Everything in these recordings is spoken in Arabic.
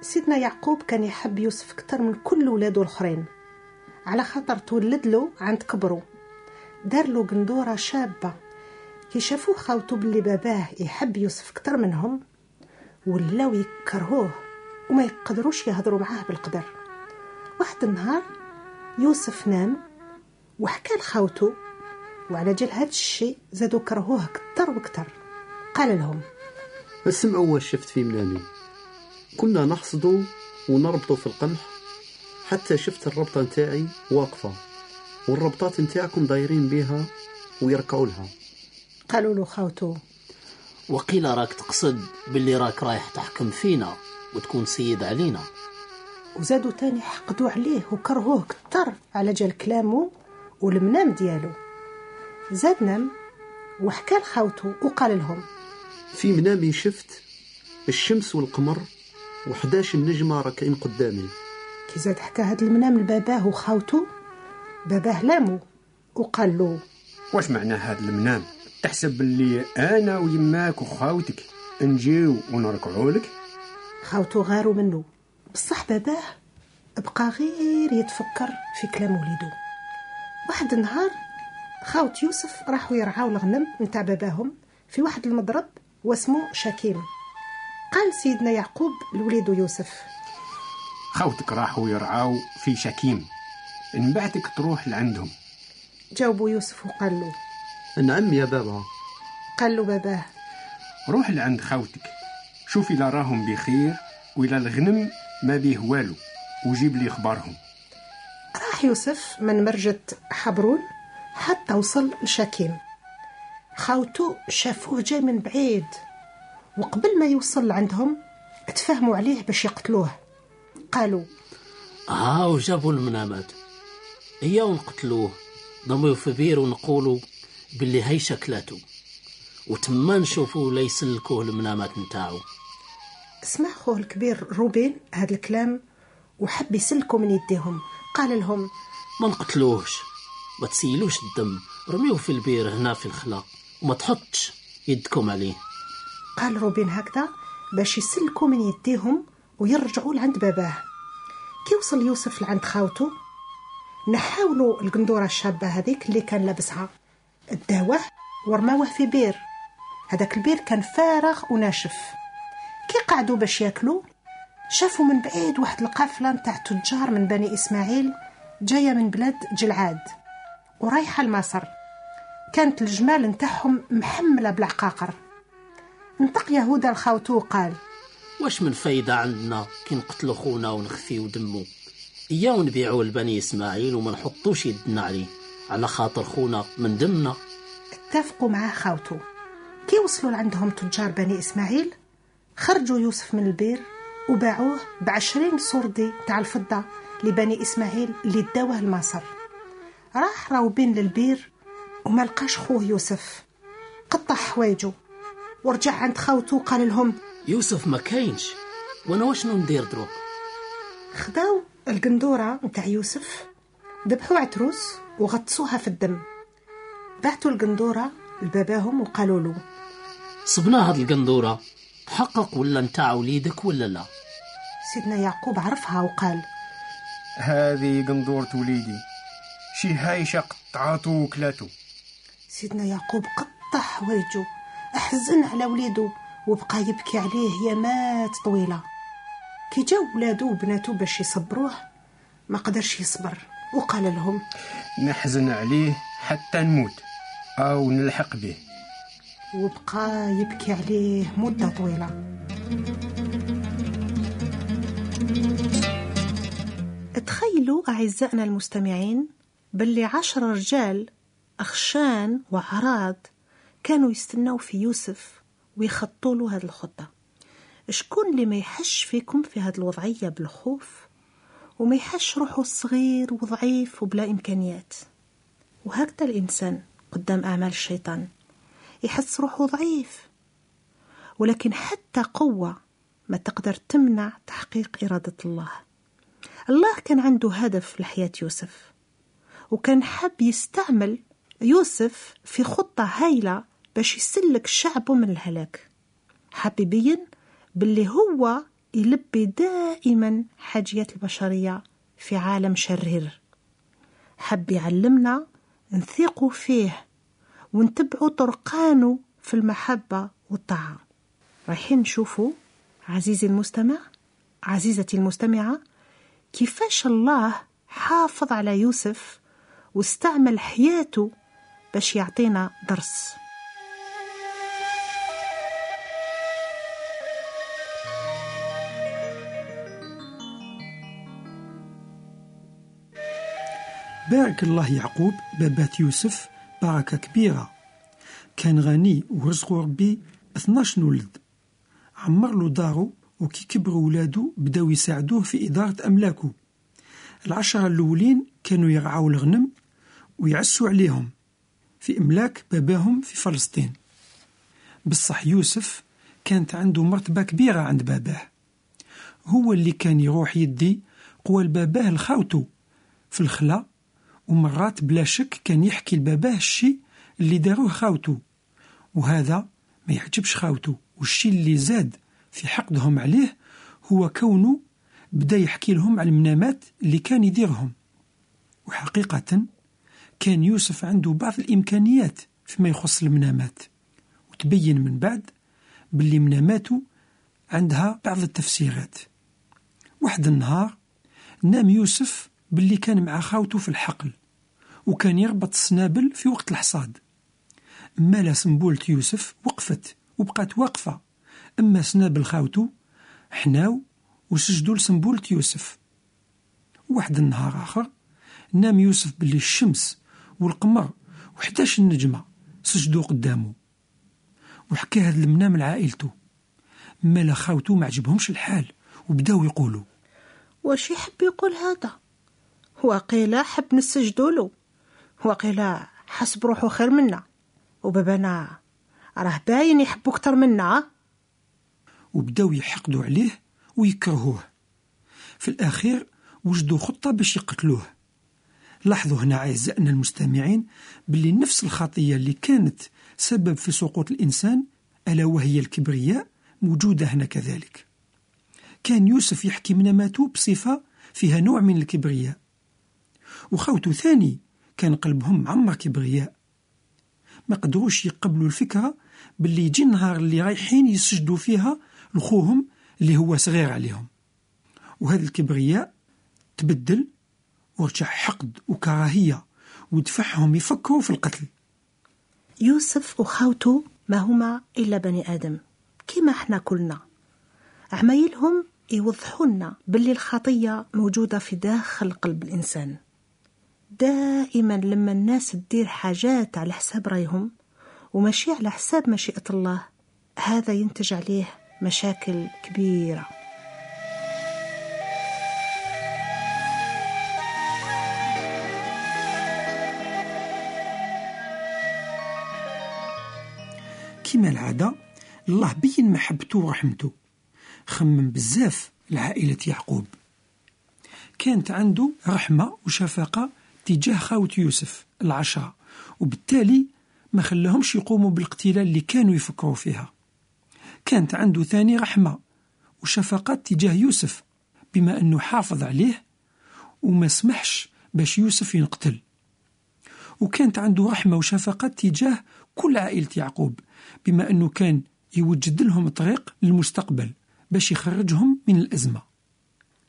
سيدنا يعقوب كان يحب يوسف أكثر من كل ولاده الآخرين. على خاطر تولد له عند كبره دار له قندورة شابة. كي شافوه خاوتو باللي باباه يحب يوسف أكثر منهم. ولاو يكرهوه وما يقدروش يهضروا معاه بالقدر. واحد النهار يوسف نام وحكى لخاوتو وعلى جال هاد الشيء زادوا كرهوه كتر وكتر قال لهم اسم أول شفت في منامي كنا نحصد ونربط في القمح حتى شفت الربطة نتاعي واقفة والربطات نتاعكم دايرين بيها ويركعوا لها. قالوا له خاوتو. وقيل راك تقصد باللي راك رايح تحكم فينا وتكون سيد علينا. وزادوا تاني حقدوا عليه وكرهوه كتر على جال كلامه والمنام ديالو. زاد نام وحكى لخاوتو وقال لهم في منامي شفت الشمس والقمر و11 نجمة راكعين قدامي. كي زاد حكى هاد المنام لباباه وخاوتو باباه لامو وقال له واش معنى هذا المنام؟ تحسب اللي أنا ويماك وخاوتك نجيو ونركعوا لك. خاوتو غاروا منه بصح باباه بقى غير يتفكر في كلام وليدو. واحد النهار خاوت يوسف راحوا يرعاو الغنم نتاع باباهم في واحد المضرب واسمه شكيم قال سيدنا يعقوب لوليدو يوسف. خاوتك راحوا يرعاو في شكيم. نبعتك تروح لعندهم. جاوبوا يوسف وقال له نعم يا بابا. قال له باباه روح لعند خاوتك شوف إلا راهم بخير وإلا الغنم ما بيه والو. وجيب لي اخبارهم راح يوسف من مرجة حبرون حتى وصل لشكيم. خاوتو شافوه جاي من بعيد. وقبل ما يوصل لعندهم تفهموا عليه باش يقتلوه. قالوا ها وجابوا المنامات. هيا ونقتلوه. ضميو في بير ونقولوا باللي هي شكلاتو وتما نشوفوا لا يسلكوه المنامات نتاعو. سمع خوه الكبير روبين هذا الكلام وحب يسلكوا من يديهم. قال لهم ما نقتلوهش. ما تسيلوش الدم. رميوه في البير هنا في الخلا وما تحطش يدكم عليه. قال روبين هكذا باش يسلكوا من يديهم ويرجعوا لعند باباه. كي وصل يوسف لعند خاوته نحاولوا القندورة الشابة هذيك اللي كان لابسها داوه ورماوه في بير. هذاك البير كان فارغ وناشف. كي قعدوا باش ياكلوا شافوا من بعيد واحد القافلة نتاع تجار من بني إسماعيل جاية من بلاد جلعاد ورايحة لمصر كانت الجمال نتاعهم محملة بالعقاقر. نطق يهودا لخاوتو وقال واش من فايدة عندنا كي نقتلو خونا ونخفيو دمو إيا ونبيعوه لبني إسماعيل وما نحطوش يدنا عليه على خاطر خونا من دمنا. اتفقوا معاه خاوتو كي وصلوا لعندهم تجار بني إسماعيل خرجوا يوسف من البير وباعوه بعشرين صردي تاع الفضة لبني إسماعيل اللي داوه لمصر راح راوبين للبير وما لقاش خوه يوسف. قطع حوايجه ورجع عند خاوته وقال لهم. يوسف ما كاينش. وأنا واشنو ندير دروك؟ خداو القندورة متاع يوسف ذبحوا عتروس وغطسوها في الدم. بعتوا القندورة لباباهم وقالوا له صبنا هاد القندورة تحقق ولا نتاع وليدك ولا لا؟ سيدنا يعقوب عرفها وقال هذه قندورة وليدي. شي هايشة قطعاتو وكلاتو. سيدنا يعقوب قطع حوايجه أحزن على وليده وبقى يبكي عليه يامات طويلة. كي جاو ولادو وبناتو باش يصبروه ما قدرش يصبر وقال لهم نحزن عليه حتى نموت أو نلحق به. وبقى يبكي عليه مدة طويلة. تخيلوا أعزائنا المستمعين باللي عشر رجال أخشان وعراض كانوا يستناو في يوسف ويخطوا له هذه الخطة. شكون اللي ما يحش فيكم في هذه الوضعية بالخوف وما يحش روحه صغير وضعيف وبلا إمكانيات؟ وهكذا الإنسان قدام أعمال الشيطان يحس روحه ضعيف ولكن حتى قوة ما تقدر تمنع تحقيق إرادة الله. الله كان عنده هدف لحياة يوسف وكان حب يستعمل يوسف في خطة هايلة باش يسلك شعبه من الهلاك. حب يبين باللي هو يلبي دائما حاجيات البشرية في عالم شرير. حب يعلمنا نثيقوا فيه ونتبعوا طرقانه في المحبة والطاعة. رايحين نشوفوا عزيزي المستمع عزيزتي المستمعة كيفاش الله حافظ على يوسف واستعمل حياته باش يعطينا درس. بارك الله يعقوب بابات يوسف بركة كبيرة. كان غني ورزقو ربي 12 ولد عمر له دارو وكي كبروا ولادو بداو يساعدوه في إدارة أملاكه. العشرة الأولين كانوا يرعاو الغنم ويعسوا عليهم في إملاك باباهم في فلسطين. بصح يوسف كانت عنده مرتبة كبيرة عند باباه. هو اللي كان يروح يدي قوى باباه لخاوته في الخلا ومرات بلا شك كان يحكي لباباه الشي اللي داروه خاوته وهذا ما يعجبش خاوته والشي اللي زاد في حقدهم عليه هو كونه بدا يحكي لهم على المنامات اللي كان يديرهم. وحقيقة كان يوسف عنده بعض الإمكانيات فيما يخص المنامات. وتبين من بعد باللي مناماته عندها بعض التفسيرات. واحد النهار نام يوسف باللي كان مع خاوته في الحقل. وكان يربط السنابل في وقت الحصاد. مالا سنبولة يوسف وقفت وبقات واقفة. أما سنابل خاوتو حناو وسجدوا لسنبولة يوسف. واحد النهار آخر نام يوسف باللي الشمس والقمر وحداش النجمة سجدوا قدامه وحكى هذا المنام لعائلته. مالا خاوتو ما عجبهمش الحال وبداو يقولوا. واش يحب يقول هذا؟ وقيل حب نسجدوا له وقيل حسب روحه خير منا. وبابانا راه باين يحبو أكتر منا؟ وبداو يحقدوا عليه ويكرهوه. في الأخير وجدوا خطة باش يقتلوه. لاحظوا هنا أعزائنا المستمعين باللي نفس الخطية اللي كانت سبب في سقوط الإنسان ألا وهي الكبرياء موجودة هنا كذلك. كان يوسف يحكي مناماته بصفة فيها نوع من الكبرياء. وخوته ثاني كان قلبهم معمر كبرياء ما قدروش يقبلوا الفكرة باللي يجي النهار اللي رايحين يسجدوا فيها لخوهم اللي هو صغير عليهم. وهذا الكبرياء تبدل ورجع حقد وكراهية ودفعهم يفكروا في القتل. يوسف وخاوته ما هما إلا بني آدم كما إحنا كلنا. عمايلهم يوضحوا لنا باللي الخطية موجودة في داخل قلب الإنسان. دائما لما الناس تدير حاجات على حساب رأيهم وماشي على حساب مشيئة الله هذا ينتج عليه مشاكل كبيرة. كما العادة الله بين محبته ورحمته خمم بزاف لعائلة يعقوب. كانت عنده رحمة وشفقة تجاه خاوة يوسف العشرة وبالتالي ما خلاهمش يقوموا بالاقتلال اللي كانوا يفكروا فيها. كانت عنده ثاني رحمة وشفقة تجاه يوسف بما أنه حافظ عليه وما سمحش باش يوسف ينقتل. وكانت عنده رحمة وشفقة تجاه كل عائلة يعقوب بما أنه كان يوجد لهم طريق للمستقبل باش يخرجهم من الأزمة.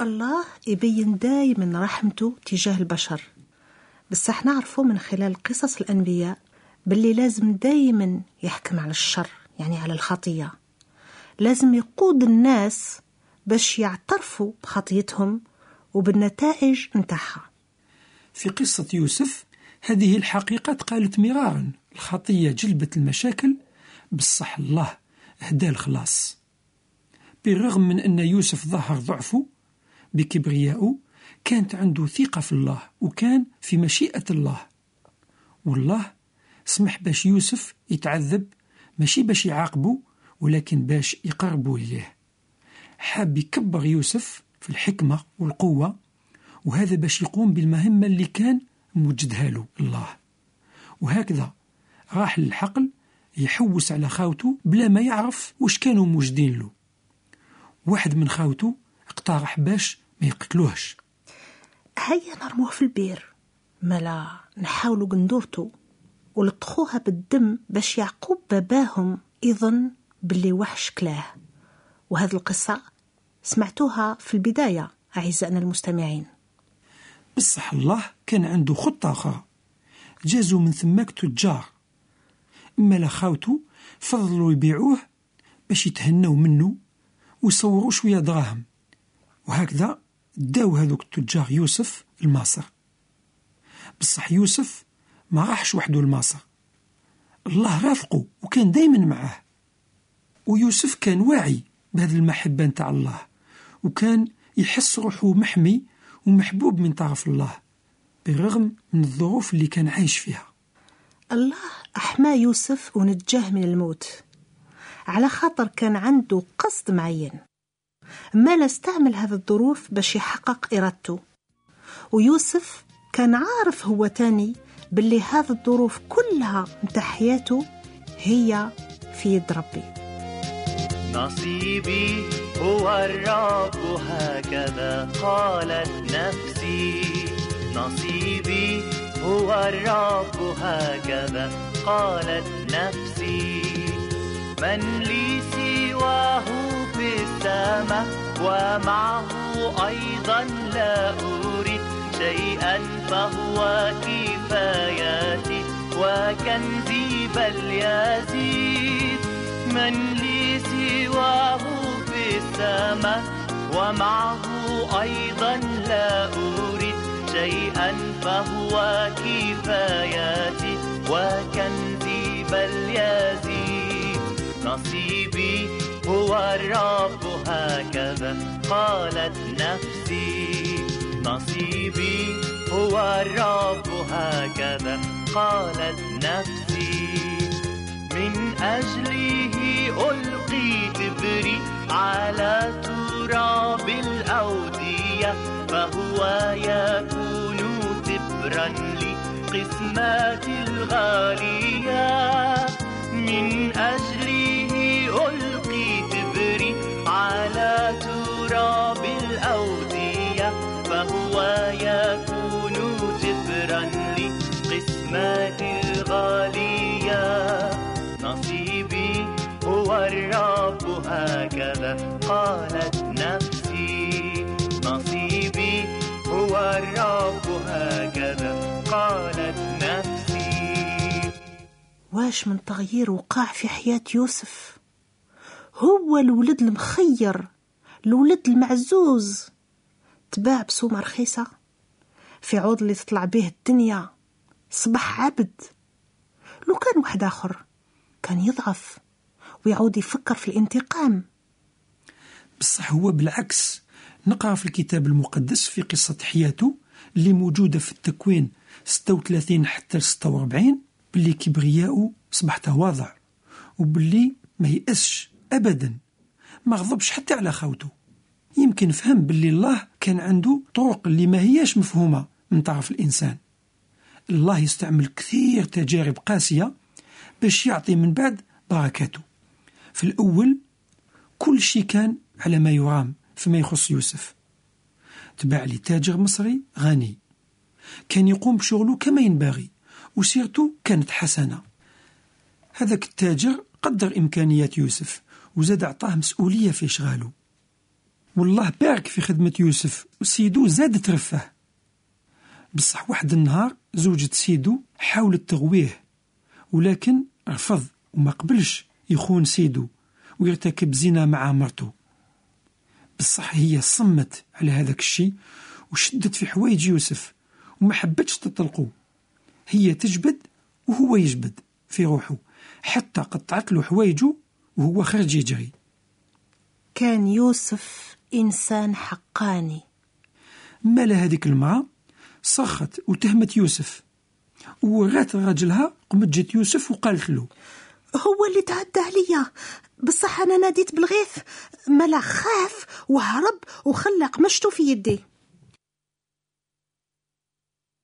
الله يبين دايما رحمته تجاه البشر. بس نعرفه من خلال قصص الأنبياء باللي لازم دايما يحكم على الشر يعني على الخطية. لازم يقود الناس باش يعترفوا بخطيتهم وبالنتائج نتاعها. في قصة يوسف هذه الحقيقة قالت مرارا الخطية جلبت المشاكل بصح الله هدى الخلاص. بالرغم من أن يوسف ظهر ضعفه بكبريائه كانت عنده ثقة في الله وكان في مشيئة الله. والله سمح باش يوسف يتعذب ماشي باش يعاقبه ولكن باش يقربوا إليه حاب يكبر يوسف في الحكمة والقوة وهذا باش يقوم بالمهمة اللي كان موجدها له الله. وهكذا راح للحقل يحوس على خاوته بلا ما يعرف واش كانوا موجدين له. واحد من خاوته اقترح باش ما يقتلوهش. هيا نرموه في البير. ملا نحاولوا قندورته ولطخوها بالدم باش يعقوب باباهم يظن باللي وحش كلاه. وهذه القصة سمعتوها في البداية أعزائنا المستمعين. بصح الله كان عنده خطة أخرى جازوا من ثماك تجار. إما لخاوتو فضلوا يبيعوه باش يتهنوا منه ويصوروا شوية دراهم. وهكذا داو هذوك التجار يوسف لمصر بصح يوسف ما راحش وحده لمصر الله رافقه وكان دايما معاه. ويوسف كان واعي بهذه المحبة نتاع الله. وكان يحس روحه محمي ومحبوب من طرف الله بالرغم من الظروف اللي كان عايش فيها. الله أحمى يوسف ونجاه من الموت. على خاطر كان عنده قصد معين. ما استعمل هذه الظروف باش يحقق إرادته. ويوسف كان عارف هو تاني باللي هذه الظروف كلها متاع حياته هي في يد ربي. نصيبي هو الرب هكذا قالت نفسي. نصيبي هو الرب هكذا قالت نفسي. من لي سواه في السماء ومعه أيضا لا أريد شيئا فهو كفاياتي وكنزي بل يزيد من لي سواه في السماء ومعه أيضا لا أريد شيئا فهو كفاياتي وكنزي بل يزيد نصيبي هو الرب هكذا قالت نفسي نصيبي هو الرب هكذا قالت نفسي. من أجله ألقي تبري على تراب الأودية فهو يكون تبرا لقسمات الغالية. من أجله فهو يكون تبرا لقسمات الغالية. نصيبي هو الرب هكذا قالت نفسي. نصيبي هو الرب هكذا قالت نفسي. واش من تغيير وقع في حياة يوسف؟ هو الولد المخير الولد المعزوز. تباع بسومة رخيصة؟ في عوض اللي تطلع به الدنيا صبح عبد. لو كان واحد آخر كان يضعف ويعود يفكر في الانتقام. بصح هو بالعكس نقرأ في الكتاب المقدس في قصة حياته اللي موجودة في التكوين 36 حتى 46 باللي كبرياءه صبح تواضع وباللي ما يأسش أبدا ما غضبش حتى على خوته. يمكن فهم باللي الله كان عنده طرق اللي ما هياش مفهومة من طرف الإنسان. الله يستعمل كثير تجارب قاسية باش يعطي من بعد بركاته. في الأول كل شيء كان على ما يرام فيما يخص يوسف. تبع لي تاجر مصري غني. كان يقوم بشغله كما ينبغي وسيرته كانت حسنة. هذاك التاجر قدر إمكانيات يوسف وزاد أعطاه مسؤولية في إشغاله. والله بارك في خدمة يوسف وسيدو زاد ترفه بصح واحد النهار زوجة سيدو حاولت تغويه ولكن رفض وما قبلش يخون سيدو ويرتكب زنا مع مرته. بصح هي صمت على هذاك الشيء وشدت في حوايج يوسف وما حبتش تطلقه هي تجبد وهو يجبد في روحه حتى قطعت له حوايجه وهو خرج يجري. كان يوسف إنسان حقاني. مالا هذيك المرأة؟ صخت وتهمت يوسف. وغات راجلها قمت جت يوسف وقالت له هو اللي تعدى عليا بصح أنا ناديت بالغيث. ملا خاف وهرب وخلى قمشته في يدي.